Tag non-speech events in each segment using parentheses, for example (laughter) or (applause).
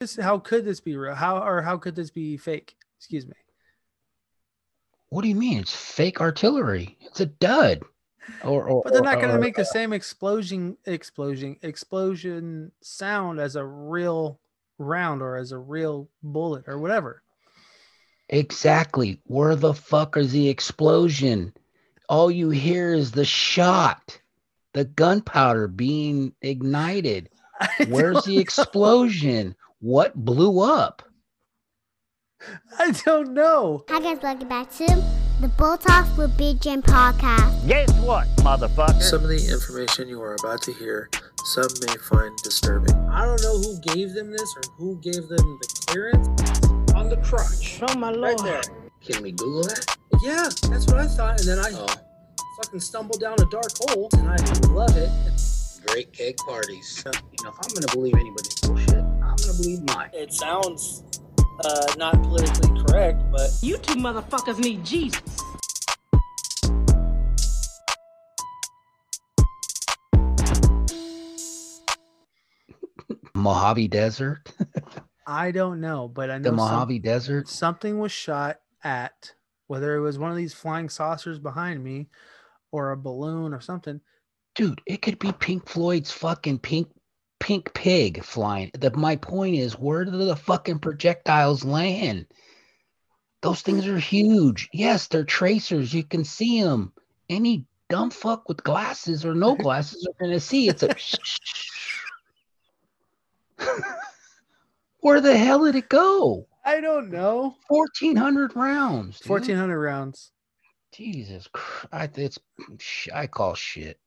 This, how could this be real? How or how could this be fake? Excuse me. What do you mean? It's fake artillery. It's a dud. Or, or But they're not going to make the uh, same explosion, explosion, explosion sound as a real round or as a real bullet or whatever. Exactly. Where the fuck is the explosion? All you hear is the shot, the gunpowder being ignited. (laughs) I Where's the know. Explosion? What blew up? I don't know. Hi guys, welcome back to the Bull Talk with Big Jim podcast. Guess what, motherfucker? Some of the information you are about to hear, some may find disturbing. I don't know who gave them this or who gave them the clearance. On the crotch. oh my Right there. Can we Google that? Yeah, that's what I thought. And then I Oh, fucking stumbled down a dark hole and I love it. great cake parties. You know, if I'm gonna believe anybody's bullshit, I'm mine. It sounds uh, not politically correct, but You two motherfuckers need Jesus. (laughs) Mojave Desert? I don't know, but I know The some- Mojave Desert? something was shot at, whether it was one of these flying saucers behind me or a balloon or something. Dude, it could be Pink Floyd's fucking pink pink pig flying. The, my point is, where do the fucking projectiles land? Those things are huge. Yes, they're tracers. You can see them. Any dumb fuck with glasses or no (laughs) glasses are gonna see. It's a. (laughs) (laughs) where the hell did it go? I don't know. Fourteen hundred rounds. dude. 1400 rounds. Jesus Christ! It's I call shit.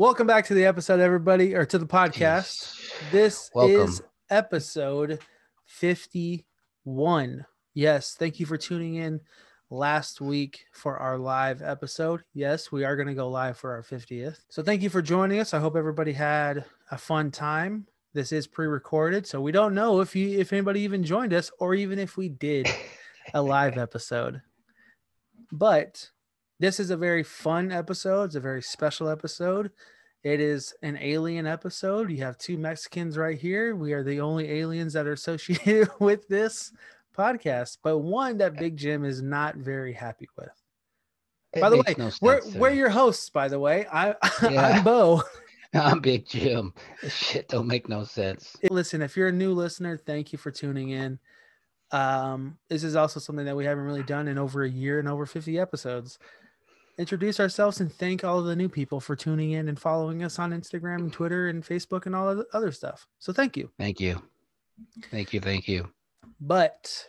Welcome back to the episode, everybody, or to the podcast. Jeez. This Welcome. is episode 51. Yes, thank you for tuning in last week for our live episode. Yes, we are going to go live for our 50th. So thank you for joining us. I hope everybody had a fun time. This is pre-recorded, so we don't know if you if anybody even joined us or even if we did a live (laughs) episode. But this is a very fun episode. It's a very special episode. It is an alien episode. You have two Mexicans right here. We are the only aliens that are associated (laughs) with this podcast, but one that Big Jim is not very happy with. It by the way, no we're we're your hosts, by the way. I (laughs) Yeah. I'm Bo. (laughs) I'm Big Jim. This shit don't make no sense. Listen, if you're a new listener, thank you for tuning in. Um, this is also something that we haven't really done in over a year and over 50 episodes. Introduce ourselves and thank all of the new people for tuning in and following us on Instagram and Twitter and Facebook and all of the other stuff. So thank you. Thank you. Thank you. Thank you. But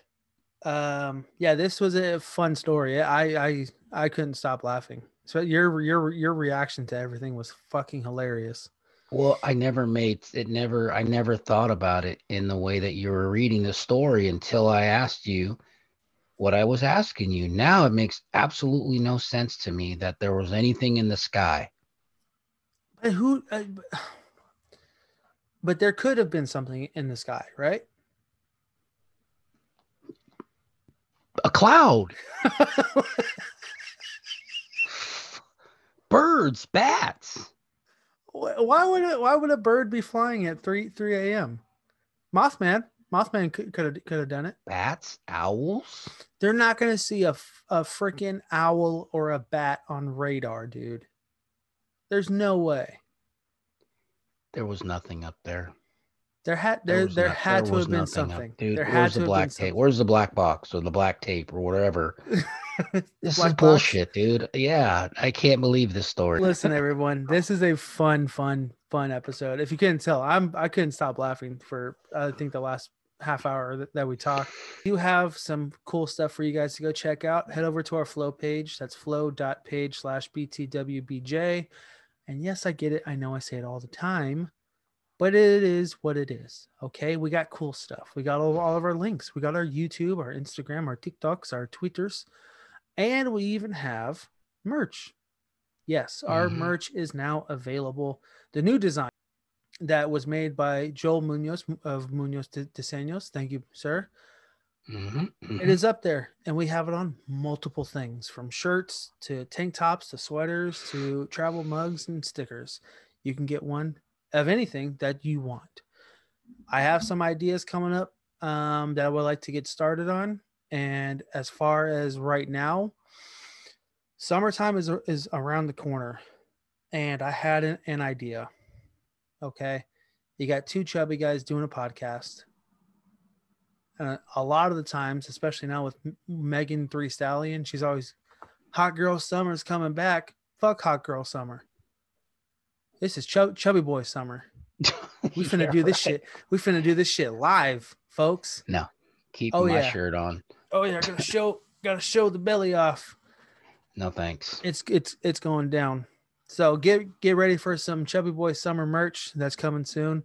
um, yeah, this was a fun story. I I I couldn't stop laughing. So your your your reaction to everything was fucking hilarious. Well, I never made it never I never thought about it in the way that you were reading the story until I asked you what I was asking you. Now it makes absolutely no sense to me that there was anything in the sky. But who? Uh, but- (sighs) there could have been something in the sky, right? A cloud, (laughs) birds, bats. Why would? Why would a bird be flying at three three a.m.? Mothman, Mothman could could have could have done it. Bats, owls. They're not gonna see a a freaking owl or a bat on radar, dude. There's no way. There was nothing up there. There had there there no- had there to have been nothing up- something. Dude, there where's the to black tape? something. Where's the black box or the black tape or whatever? (laughs) This is Black box? bullshit, dude. Yeah, I can't believe this story. Listen, (laughs) everyone, this is a fun, fun, fun episode. If you couldn't tell, I'm I couldn't stop laughing for I think the last half hour that, that we talked. You have some cool stuff for you guys to go check out. Head over to our flow page. That's flow.page slash BTWBJ. And yes, I get it. I know I say it all the time, but it is what it is. Okay. We got cool stuff. We got all, all of our links. We got our YouTube, our Instagram, our TikToks, our Twitters, and we even have merch. Yes, our Mhm. merch is now available. The new design that was made by Joel Munoz of Munoz Di- Diseños. Thank you, sir. Mhm, It mhm. is up there, and we have it on multiple things from shirts to tank tops to sweaters to travel mugs and stickers. You can get one of anything that you want. I have some ideas coming up um, that I would like to get started on. And as far as right now, summertime is is around the corner, and I had an, an idea. Okay, you got two chubby guys doing a podcast, and a lot of the times, especially now with Megan Thee Stallion, she's always hot girl summer's coming back. Fuck hot girl summer. This is chub- chubby boy summer. (laughs) We finna Yeah, do this right. shit. We finna do this shit live, folks. No, keep Oh, my yeah. shirt on. Oh yeah, gotta show gotta show the belly off. No thanks. It's it's it's going down. So get get ready for some Chubby Boy summer merch that's coming soon.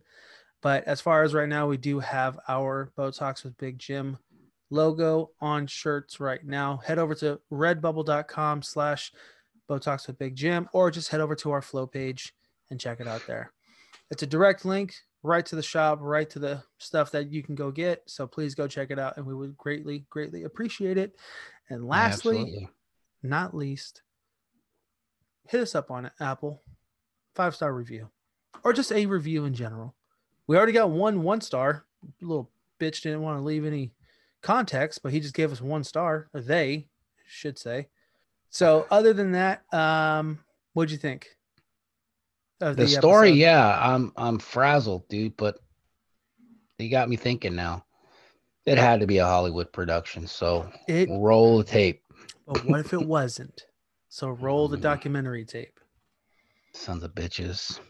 But as far as right now, we do have our Bo Talks with Big Jim logo on shirts right now. Head over to redbubble.com slash Bo Talks with Big Jim or just head over to our flow page and check it out there. It's a direct link right to the shop, right to the stuff that you can go get. So please go check it out and we would greatly, greatly appreciate it. And lastly, absolutely. not least, hit us up on Apple, five star review, or just a review in general. We already got one one star. Little bitch didn't want to leave any context, but he just gave us one star, or they should say. So, other than that, um, what'd you think? Of the story, episode? yeah, I'm I'm frazzled, dude. But you got me thinking now. It had to be a Hollywood production, so It, roll the tape. but what if it wasn't? So roll the mm. documentary tape. Sons of bitches.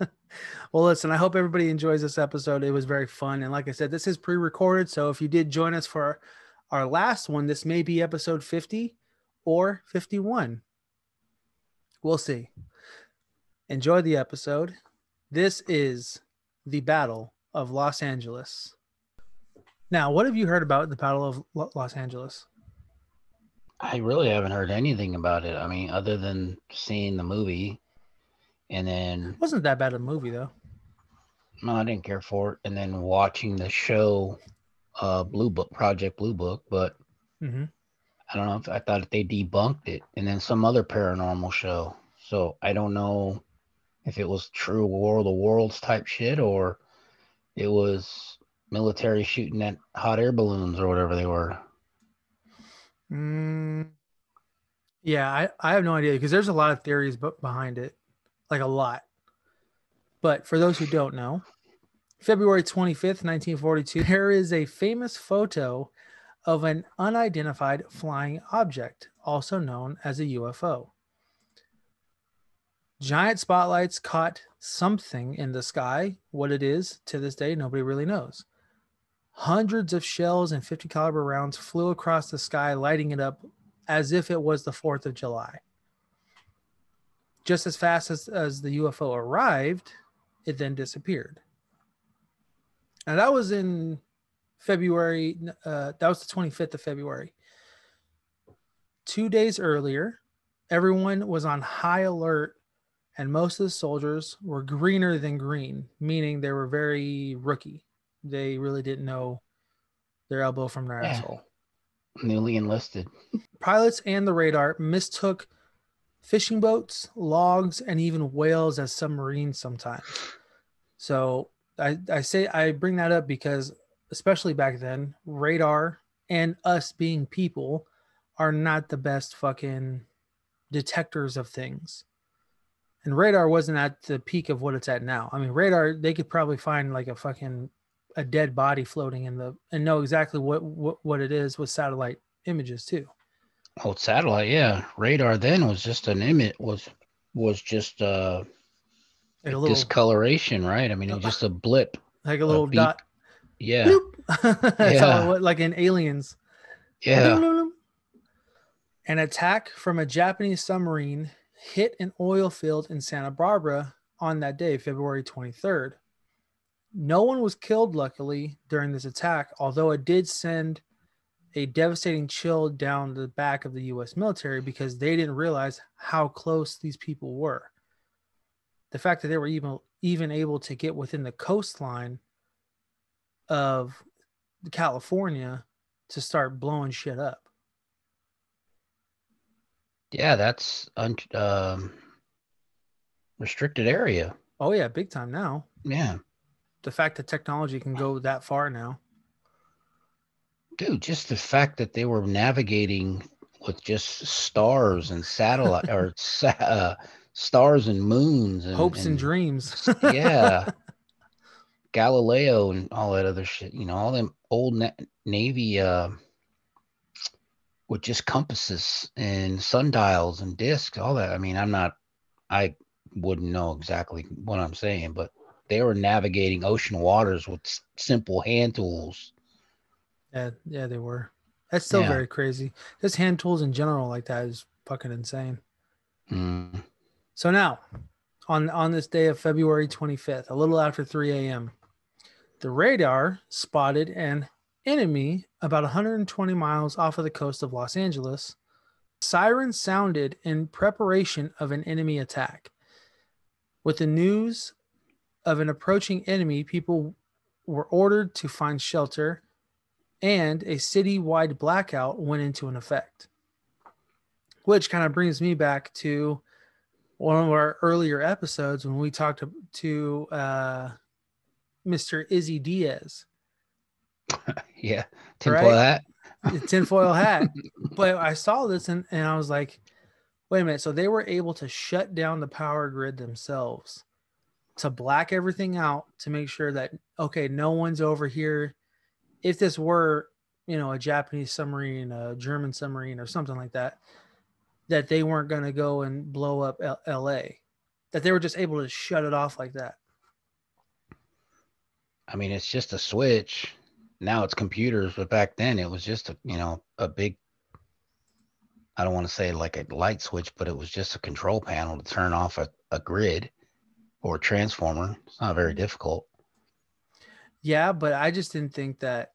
(laughs) Well, listen, I hope everybody enjoys this episode. It was very fun. And like I said, this is pre recorded. So if you did join us for our last one, this may be episode 50 or 51. We'll see. Enjoy the episode. This is the Battle of Los Angeles. Now, what have you heard about the Battle of Lo- Los Angeles? I really haven't heard anything about it. I mean, other than seeing the movie, and then It wasn't that bad of a movie, though. no, I didn't care for it, and then watching the show, uh, Blue Book Project Blue Book, but hmm I don't know if I thought they debunked it, and then some other paranormal show. So I don't know if it was true War of the Worlds type shit or it was military shooting at hot air balloons or whatever they were. Mm, yeah, I, I have no idea because there's a lot of theories behind it, like a lot. But for those who don't know, February 25th, 1942, there is a famous photo of an unidentified flying object, also known as a UFO. Giant spotlights caught something in the sky. What it is to this day, nobody really knows. Hundreds of shells and 50 caliber rounds flew across the sky, lighting it up as if it was the 4th of July. Just as fast as, as the UFO arrived, it then disappeared. Now, that was in February, uh, that was the 25th of February. Two days earlier, everyone was on high alert, and most of the soldiers were greener than green, meaning they were very rookie they really didn't know their elbow from their Yeah. asshole. Newly enlisted. Pilots and the radar mistook fishing boats, logs, and even whales as submarines sometimes. So I, I say I bring that up because especially back then, radar and us being people are not the best fucking detectors of things. And radar wasn't at the peak of what it's at now. I mean, radar they could probably find like a fucking a dead body floating in the and know exactly what what, what it is with satellite images too. old satellite, yeah. Radar then was just an image was was just uh Like a little discoloration, right? I mean it was just a blip. like a little beep. dot. Yeah. (laughs) That's Yeah. it was, like in aliens. Yeah. An attack from a Japanese submarine hit an oil field in Santa Barbara on that day, February 23rd. No one was killed, luckily, during this attack, although it did send a devastating chill down the back of the US military because they didn't realize how close these people were. The fact that they were even even able to get within the coastline of California to start blowing shit up. Yeah, that's un- um restricted area. Oh yeah, big time now. Yeah. The fact that technology can go that far now. dude just the fact that they were navigating with just stars and satellite or (laughs) uh, stars and moons and Hopes and dreams. yeah (laughs) galileo and all that other shit you know all them old na- navy uh with just compasses and sundials and discs all that i mean i'm not i wouldn't know exactly what i'm saying but they were navigating ocean waters with s- simple hand tools yeah, yeah, they were. That's still Yeah. very crazy. Just hand tools in general like that is fucking insane. Mm. So now, on on this day of February 25th, a little after 3 a.m., the radar spotted an enemy about 120 miles off of the coast of Los Angeles. Sirens sounded in preparation of an enemy attack. With the news of an approaching enemy, people were ordered to find shelter, and a city-wide blackout went into an effect. Which kind of brings me back to one of our earlier episodes when we talked to, to uh, Mr. Izzy Diaz, (laughs) yeah tinfoil Right? hat tinfoil hat. (laughs) but I saw this and, and I was like, wait a minute. So they were able to shut down the power grid themselves to black everything out to make sure that, okay, no one's over here. If this were, you know, a Japanese submarine, a German submarine, or something like that, that they weren't going to go and blow up L- LA, that they were just able to shut it off like that. I mean, it's just a switch. Now it's computers, but back then it was just a you know a big. I don't want to say like a light switch, but it was just a control panel to turn off a, a grid or transformer. It's not very difficult. Yeah, but I just didn't think that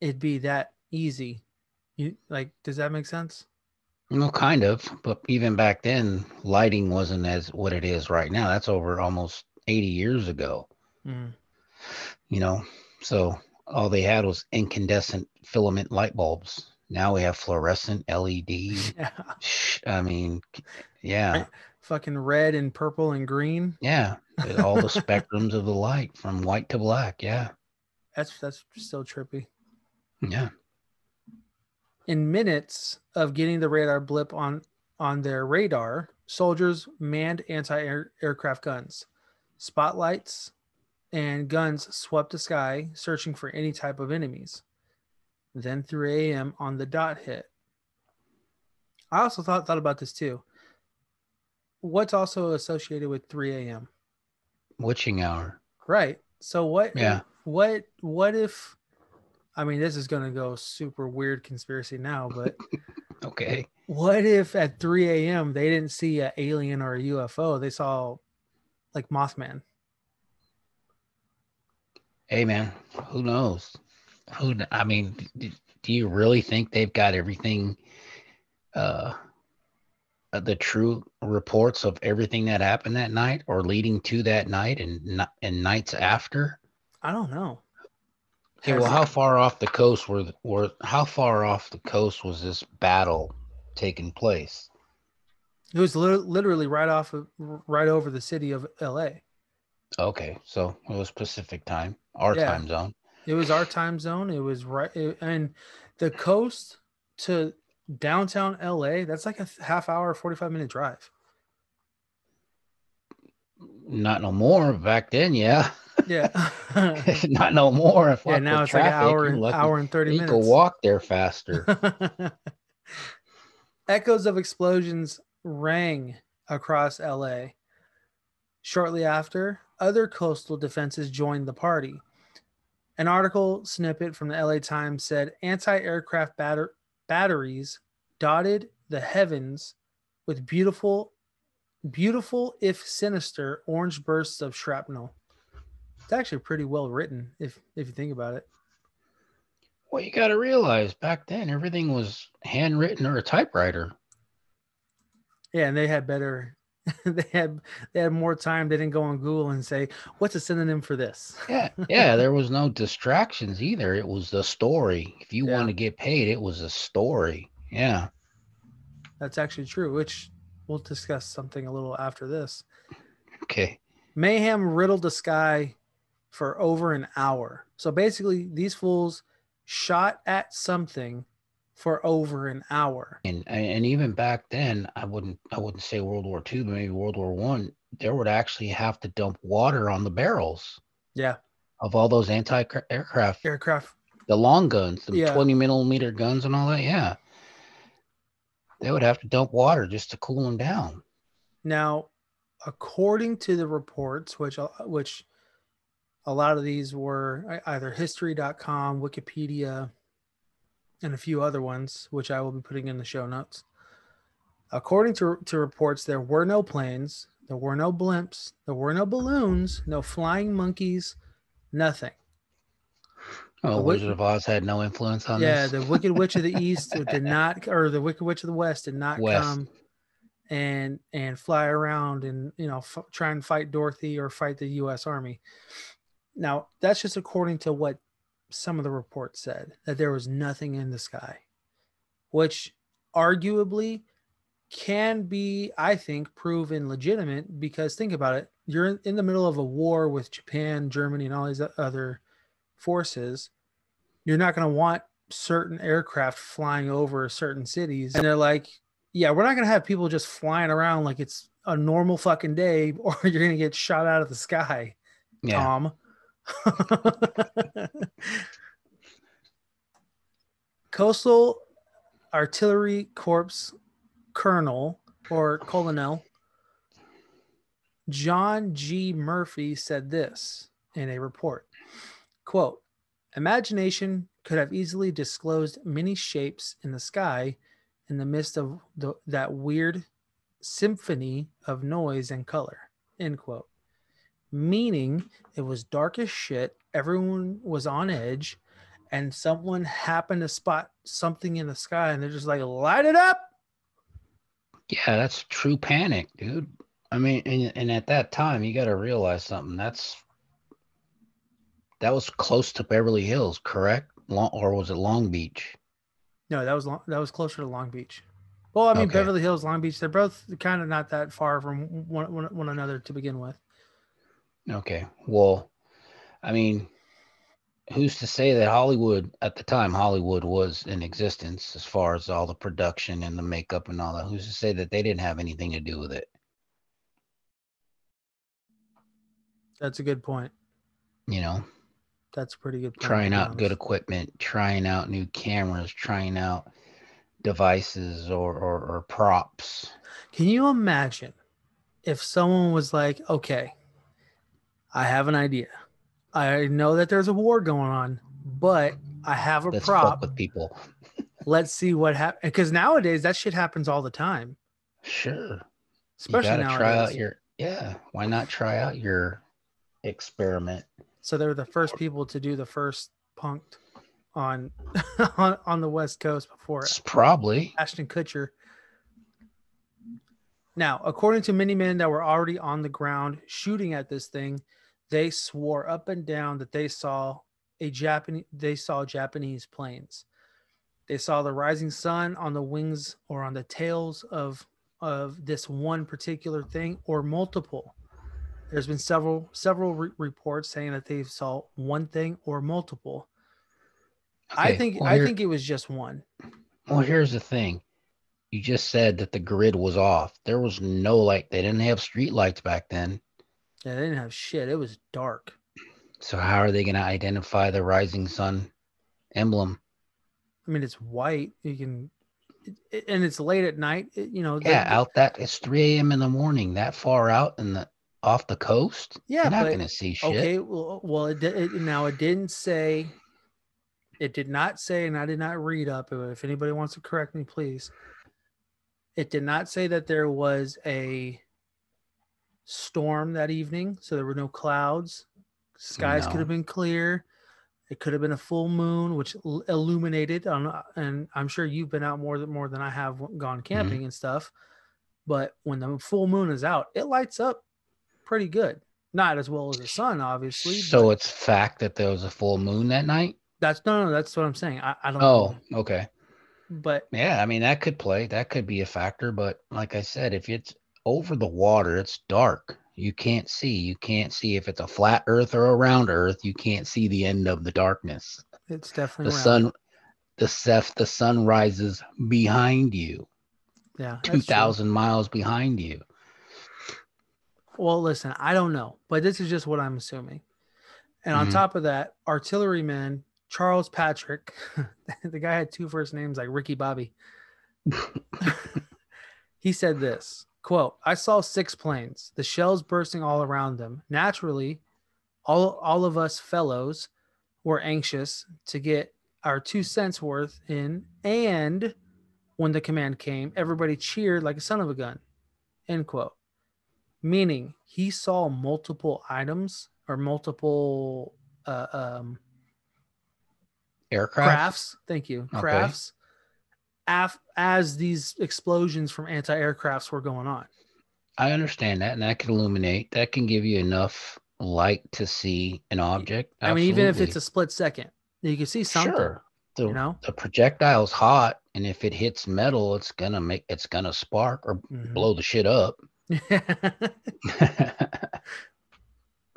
it'd be that easy. You like, does that make sense? No, kind of, but even back then, lighting wasn't as what it is right now. That's over almost 80 years ago. Mm. you know so all they had was incandescent filament light bulbs now we have fluorescent led (laughs) Yeah. i mean yeah Right. Fucking red and purple and green. yeah all the (laughs) spectrums of the light from white to black yeah That's that's still trippy. yeah In minutes of getting the radar blip on on their radar, soldiers manned anti-aircraft guns, spotlights, and guns swept the sky, searching for any type of enemies. Then 3 a.m. on the dot hit. I also thought thought about this too. What's also associated with 3 a.m. witching hour Right. So what? Yeah. What? What if? I mean, this is gonna go super weird conspiracy now, but (laughs) okay what if at 3 a.m. they didn't see an alien or a UFO? They saw like Mothman. hey man who knows who i mean do you really think they've got everything uh uh, the true reports of everything that happened that night or leading to that night and and nights after I don't know. Okay, well, how far off the coast were were how far off the coast was this battle taking place? It was lit- literally right off of right over the city of L.A. Okay, so it was Pacific time, our Yeah. time zone. It was our time zone. It was right, it- and the coast to downtown L.A. That's like a half hour, forty five minute drive. Not no more back then, yeah. Yeah. (laughs) Not no more. yeah. Now it's like an hour and lucky hour and thirty You minutes. You could walk there faster. (laughs) Echoes of explosions rang across LA. Shortly after, other coastal defenses joined the party. An article snippet from the LA Times said anti aircraft batter- batteries dotted the heavens with beautiful, beautiful, if sinister, orange bursts of shrapnel. It's actually pretty well written if, if you think about it. well, you got to realize back then everything was handwritten or a typewriter. Yeah, and they had better (laughs) they had they had more time. They didn't go on Google and say, what's a synonym for this? Yeah, yeah. There was no distractions either. It was the story. If you Yeah. want to get paid, it was a story. Yeah. That's actually true, which we'll discuss something a little after this. Okay. Mayhem riddled the sky for over an hour. So basically, these fools shot at something for over an hour. And and even back then, I wouldn't I wouldn't say World War II, but maybe World War One. There would actually have to dump water on the barrels Yeah, of all those anti-aircraft, aircraft. the long guns, the Yeah. 20 millimeter guns and all that. Yeah, they would have to dump water just to cool them down. Now, according to the reports, which uh, which a lot of these were either history.com, Wikipedia, and a few other ones, which I will be putting in the show notes. According to, to reports, there were no planes, there were no blimps, there were no balloons, no flying monkeys, nothing. Oh, The Wizard of Oz had no influence on yeah, this. Yeah, the Wicked Witch of the (laughs) East did not, or the Wicked Witch of the West did not West. come and and fly around and you know f- try and fight Dorothy or fight the U.S. Army. Now that's just according to what some of the reports said that there was nothing in the sky, which arguably can be, I think, proven legitimate because think about it: you're in, the middle of a war with Japan, Germany, and all these other forces. You're not going to want certain aircraft flying over certain cities, and they're like, "Yeah, we're not going to have people just flying around like it's a normal fucking day, (laughs) or you're going to get shot out of the sky." yeah, Tom. (laughs) Coastal Artillery Corps Colonel or Colonel John G. Murphy said this in a report. Quote, imagination could have easily disclosed many shapes in the sky in the midst of the, that weird symphony of noise and color. End quote meaning it was dark as shit. Everyone was on edge, and someone happened to spot something in the sky, and they're just like, "Light it up!" yeah, that's true panic, dude. I mean, and, and at that time, you got to realize something. That's that was close to Beverly Hills, correct? Long, or was it Long Beach? No, that was long, that was closer to Long Beach. Well, I mean, Okay. Beverly Hills, Long Beach, they're both kind of not that far from one, one, one another to begin with. Okay. Well, I mean, who's to say that Hollywood at the time Hollywood was in existence as far as all the production and the makeup and all that? Who's to say that they didn't have anything to do with it? That's a good point. You know, That's a pretty good point. trying out good equipment, trying out new cameras, trying out devices or or, or props. Can you imagine if someone was like, okay, I have an idea. I know that there's a war going on, but I have a Let's prop. with people. (laughs) Let's see what happens. Because nowadays that shit happens all the time, Sure. especially you gotta nowadays. try out your yeah. Why not try out your experiment? so they were the first people to do the first punked on (laughs) on, on the West Coast before It's probably Ashton Kutcher. Now, according to many men that were already on the ground shooting at this thing, they swore up and down that they saw a Japanese they saw Japanese planes. They saw the rising sun on the wings or on the tails of of this one particular thing or multiple. There's been several several re- reports saying that they saw one thing or multiple. I think well, I think it was just one. Well, here's the thing. You just said that the grid was off. There was no light. They didn't have street lights back then. Yeah, they didn't have shit. It was dark. So how are they going to identify the rising sun emblem? I mean, it's white. You can, it, and it's late at night. it- you know. Yeah, out that it's 3 a.m. in the morning, that far out in the off the coast. Yeah, You're not going to see shit. Okay. Well, well, it, it now it didn't say. It did not say, and I did not read up. If anybody wants to correct me, please. It did not say that there was a storm that evening, so there were no clouds. Skies could have been clear. It could have been a full moon, which illuminated. On, and I'm sure you've been out more than more than I have gone mm-hmm. camping and stuff. But when the full moon is out, it lights up pretty good. Not as well as the sun, obviously. So it's fact that there was a full moon that night. that's no, no, that's what I'm saying. I, I don't. Oh, know. okay. but Yeah, I mean that could play. That could be a factor. But like I said, if it's over the water, it's dark. You can't see. You can't see if it's a flat Earth or a round Earth. You can't see the end of the darkness. It's The definitely round. sun, the Seth, the sun rises behind you, Yeah, two thousand miles behind you. Well, listen, I don't know, but this is just what I'm assuming. And on Mhm. top of that, artilleryman Charles Patrick, (laughs) the guy had two first names like Ricky Bobby. (laughs) (laughs) he said this quote, I saw six planes, the shells bursting all around them. Naturally, all all of us fellows were anxious to get our two cents worth in, and when the command came, everybody cheered like a son of a gun. End quote meaning he saw multiple items or multiple uh, um, Aircraft. crafts. Thank you, crafts. Af- as these explosions from anti-aircrafts were going on. I understand that, and that can illuminate. That can give you enough light to see an object. I mean, even if it's a split second, you can see something. sure, the, you know? the projectile's hot, and if it hits metal, it's gonna make it's gonna spark or Mhm. blow the shit up. (laughs) (laughs)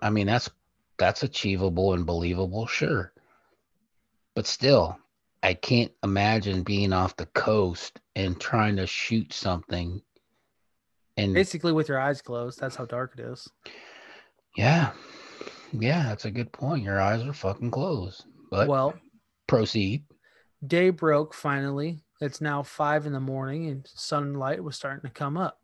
I mean, that's that's achievable and believable, sure. But still, I can't imagine being off the coast and trying to shoot something. And Basically, with your eyes closed, that's how dark it is. yeah, yeah, that's a good point. Your eyes are fucking closed. But well, proceed. day broke finally. It's now five in the morning, and sunlight was starting to come up.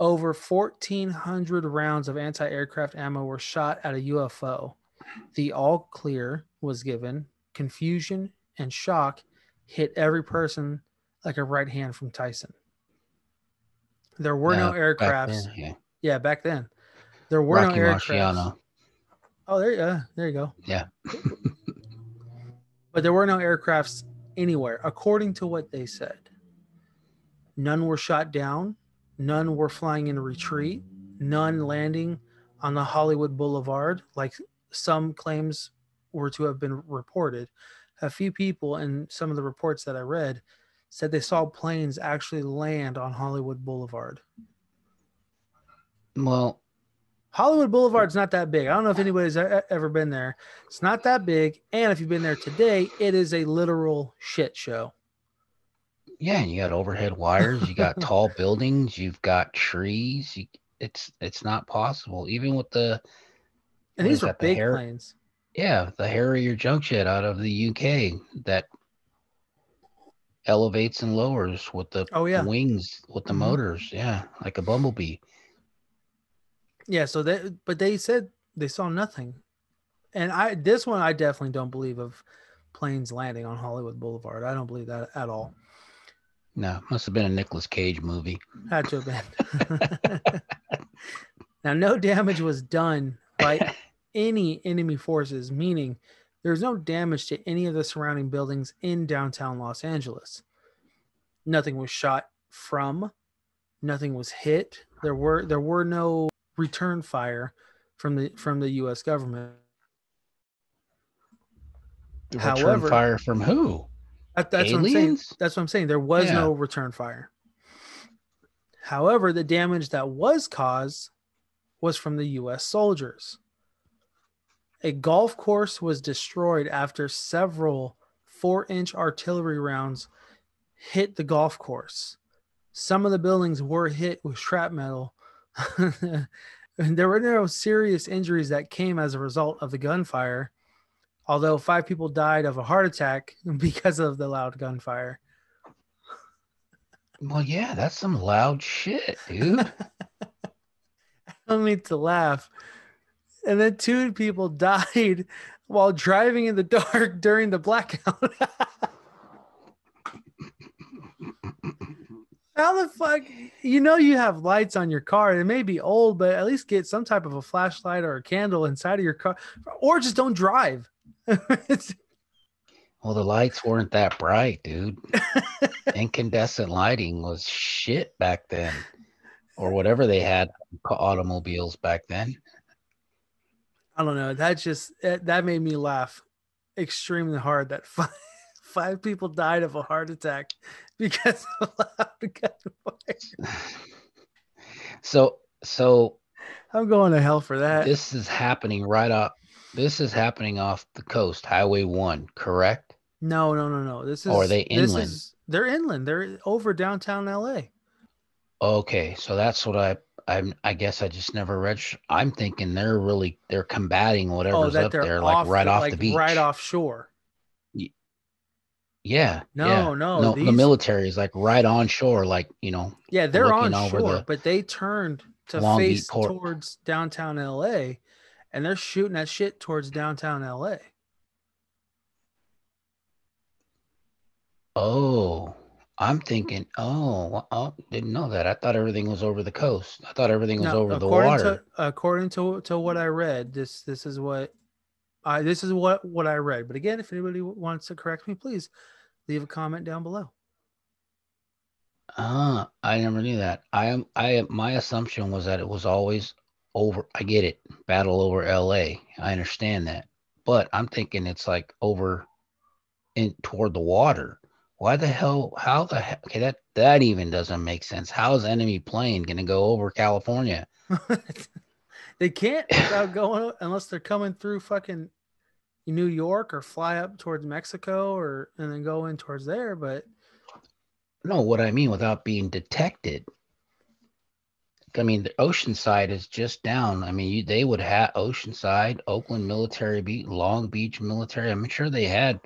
Over 1,400 rounds of anti aircraft ammo were shot at a UFO. The all clear was given. Confusion and shock hit every person like a right hand from Tyson. There were no Yeah, back aircrafts. then, yeah. Yeah, back then. There were Rocky no aircrafts. Marciano. Oh, there, yeah, there you go. Yeah. (laughs) but there were no aircrafts anywhere, according to what they said. None were shot down. None were flying in retreat. None landing on the Hollywood Boulevard, like some claims were to have been reported. A few people in some of the reports that I read said they saw planes actually land on Hollywood Boulevard. Well, Hollywood Boulevard's not that big. I don't know if anybody's ever been there. It's not that big, and if you've been there today, it is a literal shit show. yeah, and you got overhead wires, you got (laughs) tall buildings, you've got trees. You, it's it's not possible, even with the And these are were that, the big hair- planes. Yeah the Harrier jump jet out of the UK that elevates and lowers with the Oh yeah, wings with the Mhm. motors. Yeah, like a bumblebee. yeah. So they, but they said they saw nothing, and I this one I definitely don't believe of planes landing on Hollywood Boulevard. I don't believe that at all. No, must have been a Nicolas Cage movie. Had to have been. (laughs) now, no damage was done by (laughs) any enemy forces, meaning there's no damage to any of the surrounding buildings in downtown Los Angeles. Nothing was shot from, nothing was hit. There were there were no return fire from the from the US government. Return However- fire from who? That- that's what I'm saying. Aliens? That's what I'm saying. There was Yeah. no return fire. However, the damage that was caused was from the US soldiers. A golf course was destroyed after several four inch artillery rounds hit the golf course. Some of the buildings were hit with shrapnel. and (laughs) there were no serious injuries that came as a result of the gunfire, although five people died of a heart attack (laughs) because of the loud gunfire. Well, yeah, that's some loud shit, dude. (laughs) I don't need to laugh. And then two people (laughs) died while driving in the dark during the blackout. How the fuck? You know, you have lights on your car. It may be old, but at least get some type of a flashlight or a candle inside of your car, or just don't drive. (laughs) Well, the lights weren't that bright, dude. Incandescent lighting was shit back then, or whatever they had automobiles back then. I don't know. That just that that made me laugh extremely hard. That (laughs) five five people died of a heart attack (laughs) because of loud gunfire. (sighs) So, so I'm going to hell for that. This is happening right off. This is happening off the coast, Highway One, correct? no, no, no, no. This is. Or are they this inland? is- they're inland. They're over downtown LA. Okay, so that's what I. I'm. I guess I just never read. sh- I'm thinking they're really they're combating Oh, whatever's that up there, like right off like the beach. right offshore. Yeah. No, yeah. no, no. The military is like right on shore, like you know. Yeah, they're on shore, but they turned to Long face towards downtown LA, and they're shooting that shit towards downtown LA. Oh, I'm thinking. Oh, oh, didn't know that. I thought everything was over the coast. I thought everything was No, over the water. To, according to to what I read, this this is what I this is what what I read. But again, if anybody wants to correct me, please leave a comment down below. Ah, I never knew that. I am. I. My assumption was that it was always over. I get it. Battle over L.A. I understand that, but I'm thinking it's like over in toward the water. Why the hell? How the heck? Okay, that that even doesn't make sense. How is enemy plane gonna go over California? (laughs) they can't without going unless they're coming through fucking New York or fly up towards Mexico or and then go in towards there. But No, what I mean without being detected. I mean, the Oceanside is just down. I mean, you, they would have Oceanside, Oakland Military Beach, Long Beach Military. I'm sure they had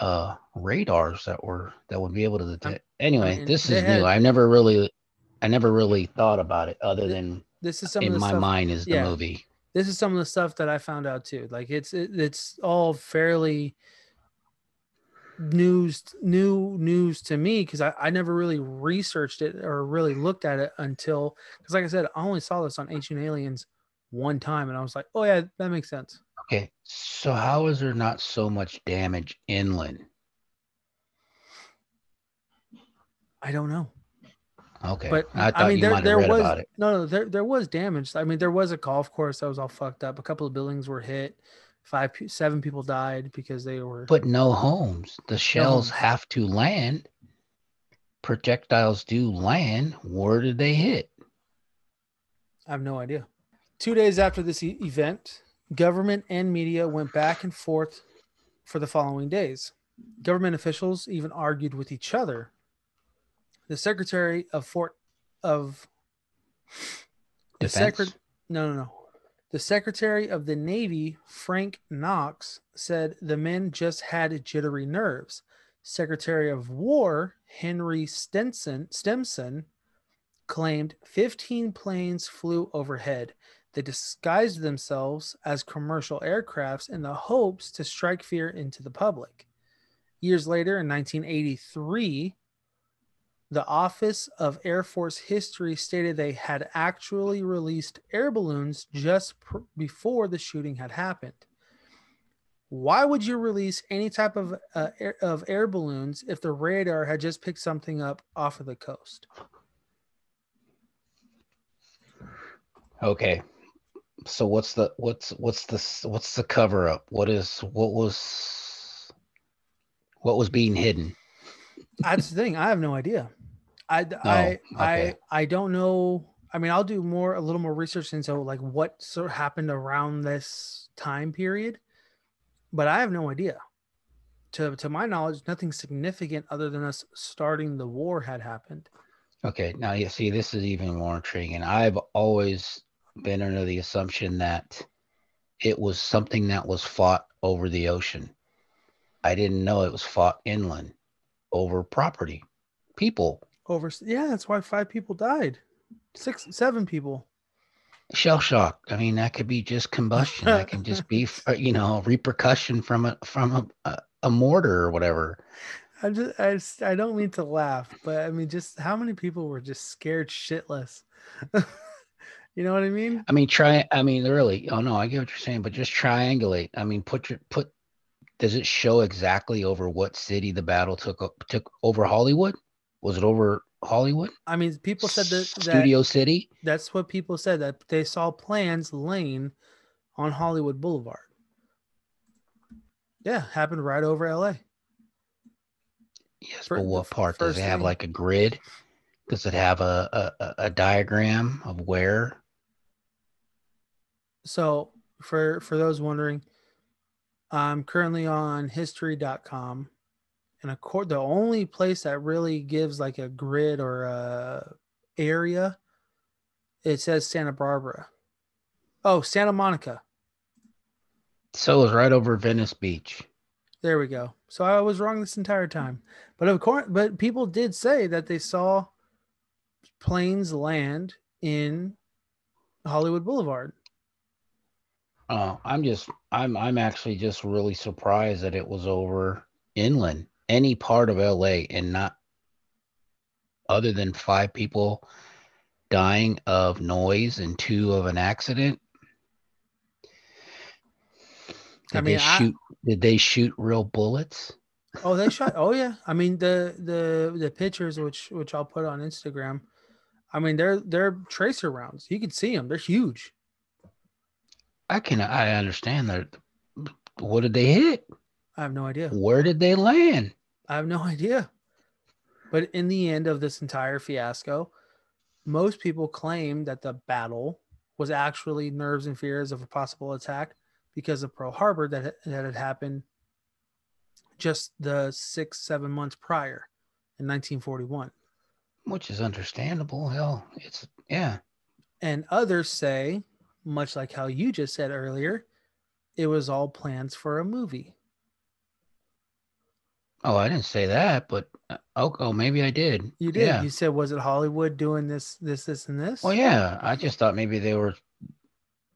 uh radars that were that would be able to detect. Anyway, mean, this is had- new. I never really, I never really thought about it other than this is some of in my stuff. mind is the yeah. movie. this is some of the stuff that I found out too. Like it's it, it's all fairly news new news to me because I, I never really researched it or really looked at it until because like I said, I only saw this on Ancient Aliens one time and I was like, oh yeah, that makes sense. Okay, so how is there not so much damage inland? I don't know. Okay, But I I, mean you there there read was about it. no no there there was damage. I mean there was a golf course that was all fucked up. A couple of buildings were hit. Five seven people died because they were But no homes. The shells homes. have to land. Projectiles do land. Where did they hit? I have no idea. Two days after this e- event, government and media went back and forth for the following days. Government officials even argued with each other. The secretary of Fort of the secret no no no. The secretary of the Navy, Frank Knox, said the men just had jittery nerves. Secretary of War, Henry Stenson, Stimson, claimed 15 planes flew overhead. They disguised themselves as commercial aircrafts in the hopes to strike fear into the public. Years later, in 1983, the Office of Air Force History stated they had actually released air balloons just pr- before the shooting had happened. Why would you release any type of uh, air, of air balloons if the radar had just picked something up off of the coast? Okay. So what's the what's what's the what's the cover up? What is what was what was being hidden? That's the thing. I have no idea. I I I okay. I don't know. I mean, I'll do more a little more research into like what sort of happened around this time period, but I have no idea. To to my knowledge, nothing significant other than us starting the war had happened. Okay, now you see this is even more intriguing. I've always been under the assumption that it was something that was fought over the ocean. I didn't know it was fought inland over property, people, Over yeah, that's why five people died. Six seven people. shell shock. I mean, that could be just combustion. that can just be, (laughs) uh, you know, repercussion from a from a, a, a mortar or whatever. I just I, just- I don't mean to laugh, but I mean just how many people were just scared shitless. (laughs) you know what I mean? I mean, try. I mean, really. Oh no, I get what you're saying, but just triangulate. I mean, put your put. Does it show exactly over what city the battle took took over Hollywood? Was it over Hollywood? I mean, people said that, that Studio City. that's what people said that they saw plans laying on Hollywood Boulevard. Yeah, happened right over LA. Yes, but what part does it have? thing- Like a grid? Does it have a, a- a diagram of where So for for those wondering, I'm currently on history.com and course the only place that really gives like a grid or a area it says Santa Barbara. Oh, Santa Monica. So it was right over Venice Beach. There we go. So I was wrong this entire time. But of course, but people did say that they saw planes land in Hollywood Boulevard. Oh, I'm just I'm I'm actually just really surprised that it was over inland, any part of LA and not other than five people dying of noise and two of an accident. Did I mean, they I- shoot did they shoot real bullets? Oh, they shot. Oh (laughs) yeah. I mean the the the pictures which which I'll put on Instagram. I mean they're they're tracer rounds. You can see them. They're huge. I can I understand that. What did they hit? I have no idea. Where did they land? I have no (laughs) idea. But in the end of this entire fiasco, most people claim that the battle was actually nerves and fears of a possible attack because of Pearl Harbor that that had happened just the six seven months prior in 1941. Which is understandable. Hell, it's yeah. And others say, much like how you just said earlier, it was all plans for a movie. Oh, I didn't say that, but uh, oh, oh maybe I did. You did. Yeah. You said, was it Hollywood doing this, this, this, and this? Well, yeah. I just thought maybe they were.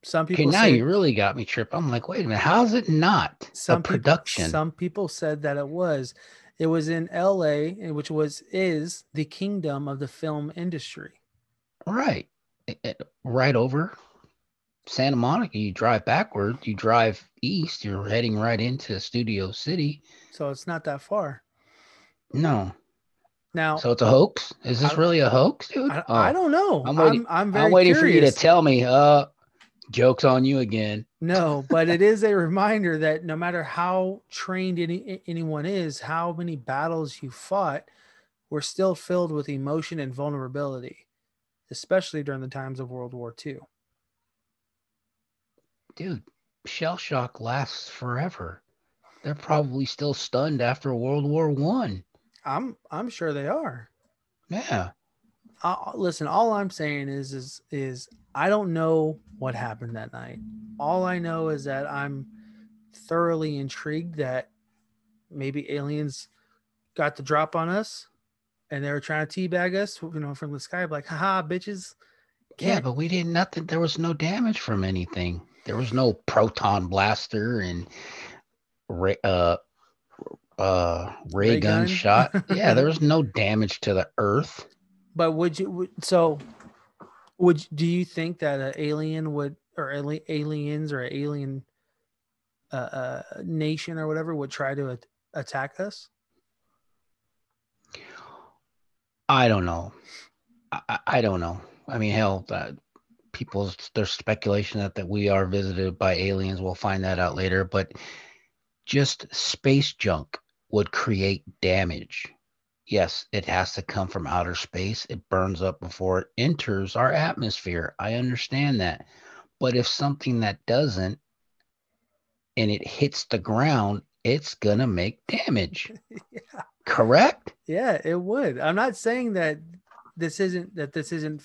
Some people. Okay, now you really got me tripped. I'm like, wait a minute, how's it not some a people- production? some people said that it was. It was in L.A., which was is the kingdom of the film industry. Right, right over Santa Monica. You drive backward. You drive east. You're heading right into Studio City. So it's not that far. No, Now, so it's a hoax. Is this really a hoax, dude? I, Oh, I don't know. I'm I'm, waiting- I'm, very I'm waiting curious. for you to tell me. Uh, jokes on you again. No, but it is a reminder that no matter how trained any anyone is, how many battles you fought, we're still filled with emotion and vulnerability, especially during the times of World War II. Dude, shell shock lasts forever. They're probably still stunned after World War One. I'm I'm sure they are. Yeah, uh, listen all i'm saying is is is i don't know what happened that night all i know is that i'm thoroughly intrigued that maybe aliens got the drop on us and they were trying to teabag us you know from the sky like haha bitches yeah, Can't- but we didn't nothing. There was no damage from anything. There was no proton blaster and ra- uh uh ray, Ray gun, gun? shot. (laughs) Yeah, there was no damage to the Earth. but would you would- so would do you think that an alien would or ali- aliens or an alien uh, uh nation or whatever would try to at- attack us I don't know. I, I- I don't know. I mean, hell, that people's there's speculation that that we are visited by aliens. We'll find that out later. But just space junk would create damage. Yes, it has to come from outer space. It burns up before it enters our atmosphere. I understand that. But if something that doesn't and it hits the ground, it's gonna make damage. (laughs) yeah Correct? Yeah, it would. I'm not saying that this isn't that this isn't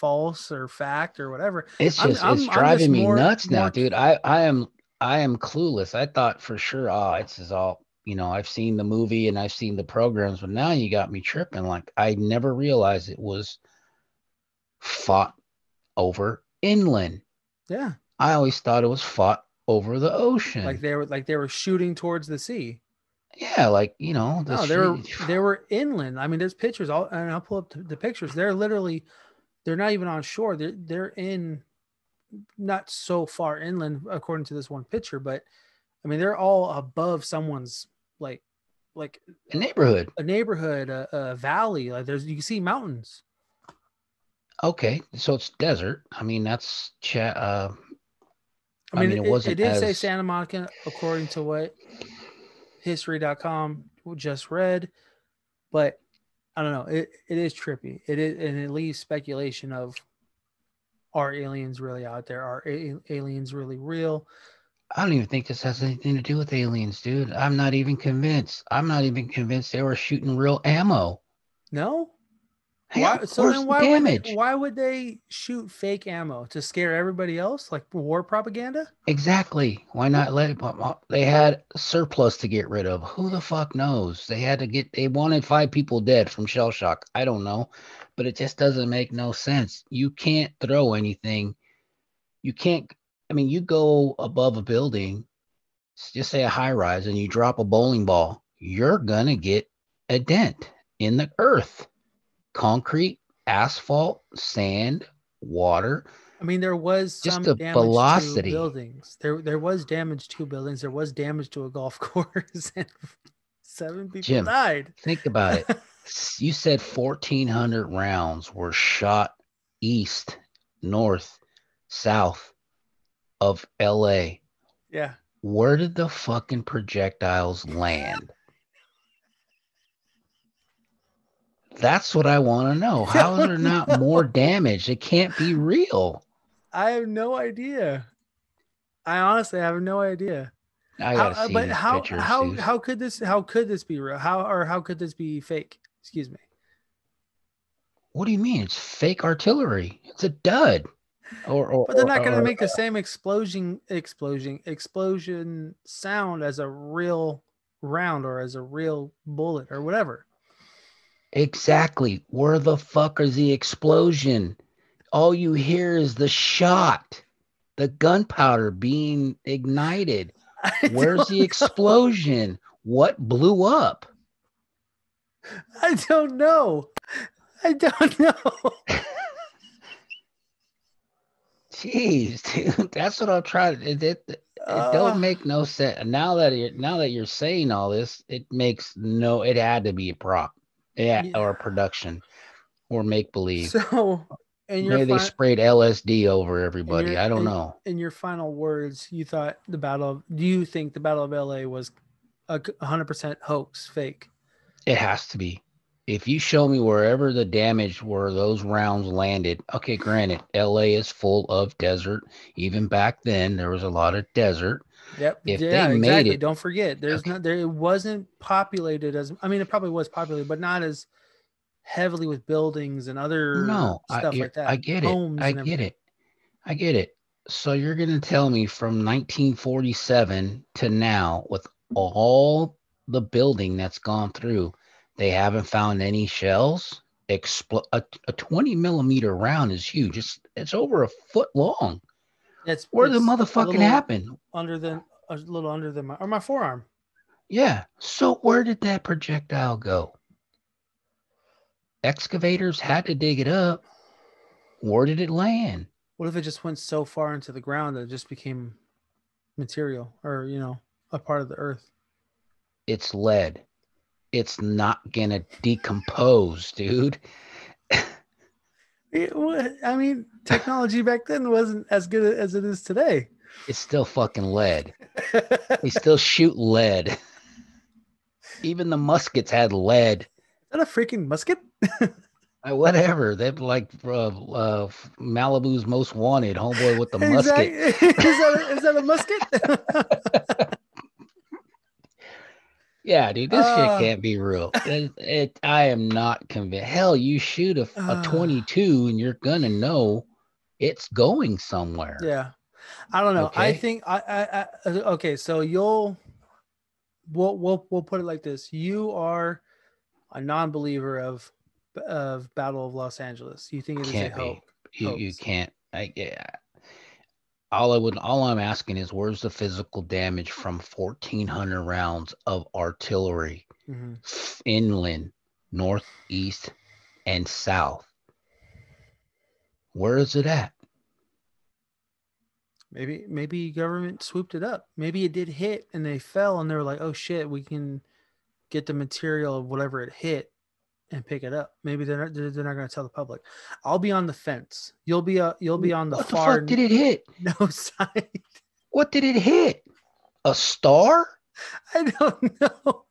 false or fact or whatever. It's I'm- just I'm- it's I'm just driving me more- nuts now, more- dude. I I am I am clueless. I thought for sure, ah, oh, it's is all you know. I've seen the movie and I've seen the programs, but now you got me tripping. Like I never realized it was fought over inland. Yeah, I always thought it was fought over the ocean. like they were like they were shooting towards the sea. yeah, like you know, the No, they were they were inland. I mean, there's pictures. I'll and I'll pull up the pictures. They're literally, they're not even on shore. They're they're in, not so far inland according to this one picture, but I mean they're all above someone's like, like a neighborhood. a neighborhood, a, a valley. Like there's you can see mountains. Okay, so it's desert. I mean, that's cha- uh, I I mean, mean, it, it it, wasn't It did say Santa Monica according to what history.com just read, but I don't know. It, it is trippy. It is, and it leaves speculation of are aliens really out there? Are a- aliens really real? I don't even think this has anything to do with aliens, dude. I'm not even convinced. I'm not even convinced they were shooting real ammo. No. Why, so then why would, damage. why would they shoot fake ammo to scare everybody else, like war propaganda? Exactly. Why not let it? They had surplus to get rid of. Who the fuck knows? They had to get. They wanted five people dead from shell shock. I don't know, but it just doesn't make no sense. You can't throw anything. You can't. I mean, you go above a building, just say a high rise, and you drop a bowling ball. You're gonna get a dent in the earth, concrete, asphalt, sand, water. I mean, there was Just some the damage velocity. to buildings. There, there was damage to buildings. There was damage to a golf (laughs) course, and seven people Jim, died. Think about it. (laughs) You said 1,400 rounds were shot east, north, south of LA. yeah, Where did the fucking projectiles land? That's what I want to know. (laughs) How is there know. more damage? It can't be real. I have no idea. I honestly have no idea. I gotta uh, see but how pictures. how how could this how could this be real? How or how could this be fake? Excuse me. what do you mean? It's fake artillery. It's a dud. Or, or But they're not going to make the same explosion explosion explosion sound as a real round or as a real bullet or whatever. Exactly. Where the fuck is the explosion? All you hear is the shot, the gunpowder being ignited. (laughs) Where's the know. explosion? What blew up? I don't know. I don't know. (laughs) Jeez, dude, that's what I'm trying. It, it, it Uh, don't make no sense. Now that you're now that you're saying all this, it makes no. It had to be a prop, yeah, Yeah. or production, or make believe. So, your Maybe they fi- sprayed LSD over everybody. your- I don't in- know. in your final words, you thought the battle of do you think the Battle of LA was a hundred percent hoax, fake? It has to be. If you show me wherever the damage where those rounds landed, okay, granted, LA is full of desert. Even back then, there was a lot of desert. Yep. If they yeah, made exactly. it- Don't forget, there's Okay. not there. It wasn't populated as. I mean, it probably was populated, but not as heavily with buildings and other No, I, stuff you're- like that. I get it. I get it. I get it. So you're going to tell me from 1947 to now, with all the building that's gone through, they haven't found any shells? Expl- a, a 20 millimeter round is huge. It's it's over a foot long. It's Where the it's a motherfucking happened? Under the a little under the my or my forearm. Yeah. So where did that projectile go? Excavators had to dig it up. Where did it land? What if it just went so far into the ground that it just became material or you know a part of the earth? It's lead. It's not gonna decompose, dude. It I mean, technology back then wasn't as good as it is today. It's still fucking lead. (laughs) They still shoot lead. Even the muskets had lead. Is that a freaking musket? (laughs) Uh, Whatever. They're like uh, uh, Malibu's most wanted homeboy with the musket. (laughs) is that a, is that a musket? Yeah, dude, this Uh. shit can't be real. It, it- I am not convinced. Hell, you shoot a, a Uh. 22 and you're gonna know it's going somewhere. yeah, I don't know. I think I, I, I uh, okay. So you'll we'll we'll we'll put it like this: you are a non-believer of of Battle of Los Angeles. You think it is a hoax? You, you can't. I, yeah. All I would, all I'm asking is, where's the physical damage from 1,400 rounds of artillery Mhm. f- inland, north, east, and south? Where is it at? Maybe maybe government swooped it up. Maybe it did hit and they fell and they were like, "Oh shit, we can get the material of whatever it hit and pick it up." Maybe they're not they're not going to tell the public. I'll be on the fence. You'll be uh, you'll be on the what the far fuck did it hit? (laughs) no side. What did it hit? A star? (laughs) I don't know.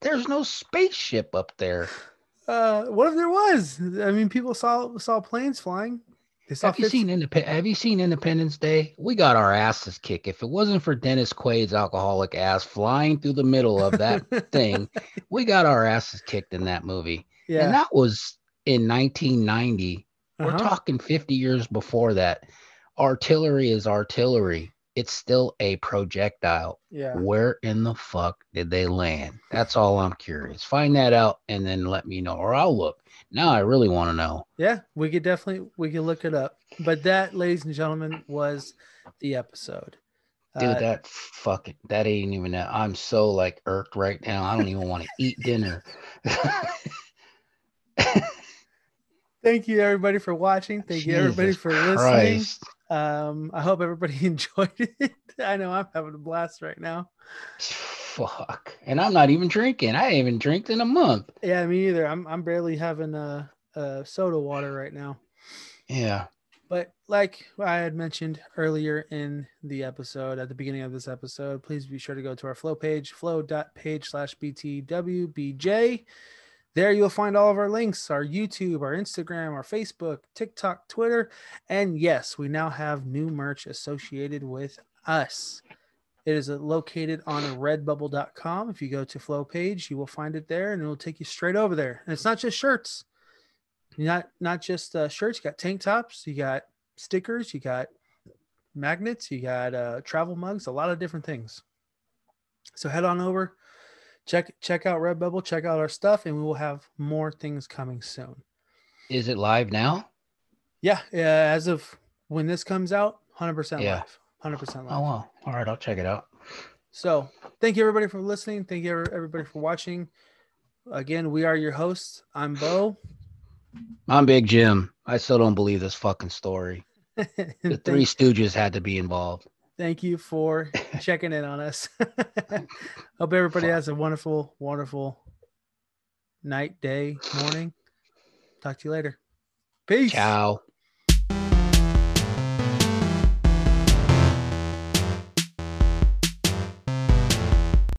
There's no spaceship up there. Uh, what if there was? I mean, people saw saw planes flying. Saw Have you seen Indep- Have you seen Independence Day? We got our asses kicked. If it wasn't for Dennis Quaid's alcoholic ass flying through the middle of that (laughs) thing, we got our asses kicked in that movie. yeah. And that was in 1990. We're uh-huh. talking 50 years before that. Artillery is artillery. It's still a projectile. yeah. Where in the fuck did they land? That's all I'm curious. Find that out and then let me know, or I'll look. Now I really want to know. Yeah, we could definitely we could look it up. But that, ladies and gentlemen, was the episode. Dude, Uh, that fucking that ain't even that. I'm so like irked right now. I don't even want to eat dinner. (laughs) thank you everybody for watching. Thank you everybody for listening. Christ. Um, I hope everybody (laughs) enjoyed it. I know I'm having a blast right now. (laughs) Fuck. And I'm not even drinking. I even drank in a month. Yeah, me either. I'm I'm barely having a, a soda water right now. Yeah. But like I had mentioned earlier in the episode, at the beginning of this episode, please be sure to go to our flow page, flow.page slash BTWBJ. There you'll find all of our links, our YouTube, our Instagram, our Facebook, TikTok, Twitter. And yes, we now have new merch associated with us. It is uh, located on redbubble.com. If you go to flow page, you will find it there and it will take you straight over there. And it's not just shirts not not just uh, shirts. You got tank tops, you got stickers, you got magnets, you got uh, travel mugs, a lot of different things. So head on over, check check out Redbubble, check out our stuff, and we will have more things coming soon. Is it live now? Yeah, yeah. As of when this comes out, hundred percent Yeah. live, hundred percent oh, live. Oh well. All right, I'll check it out. So thank you everybody for listening. Thank you everybody for watching. Again, we are your hosts. I'm Bo. I'm Big Jim. I still don't believe this fucking story. (laughs) The Three Stooges had to be involved. thank you for (laughs) checking in on us. (laughs) Hope everybody has a wonderful, wonderful night, day, morning. Talk to you later. Peace. Ciao.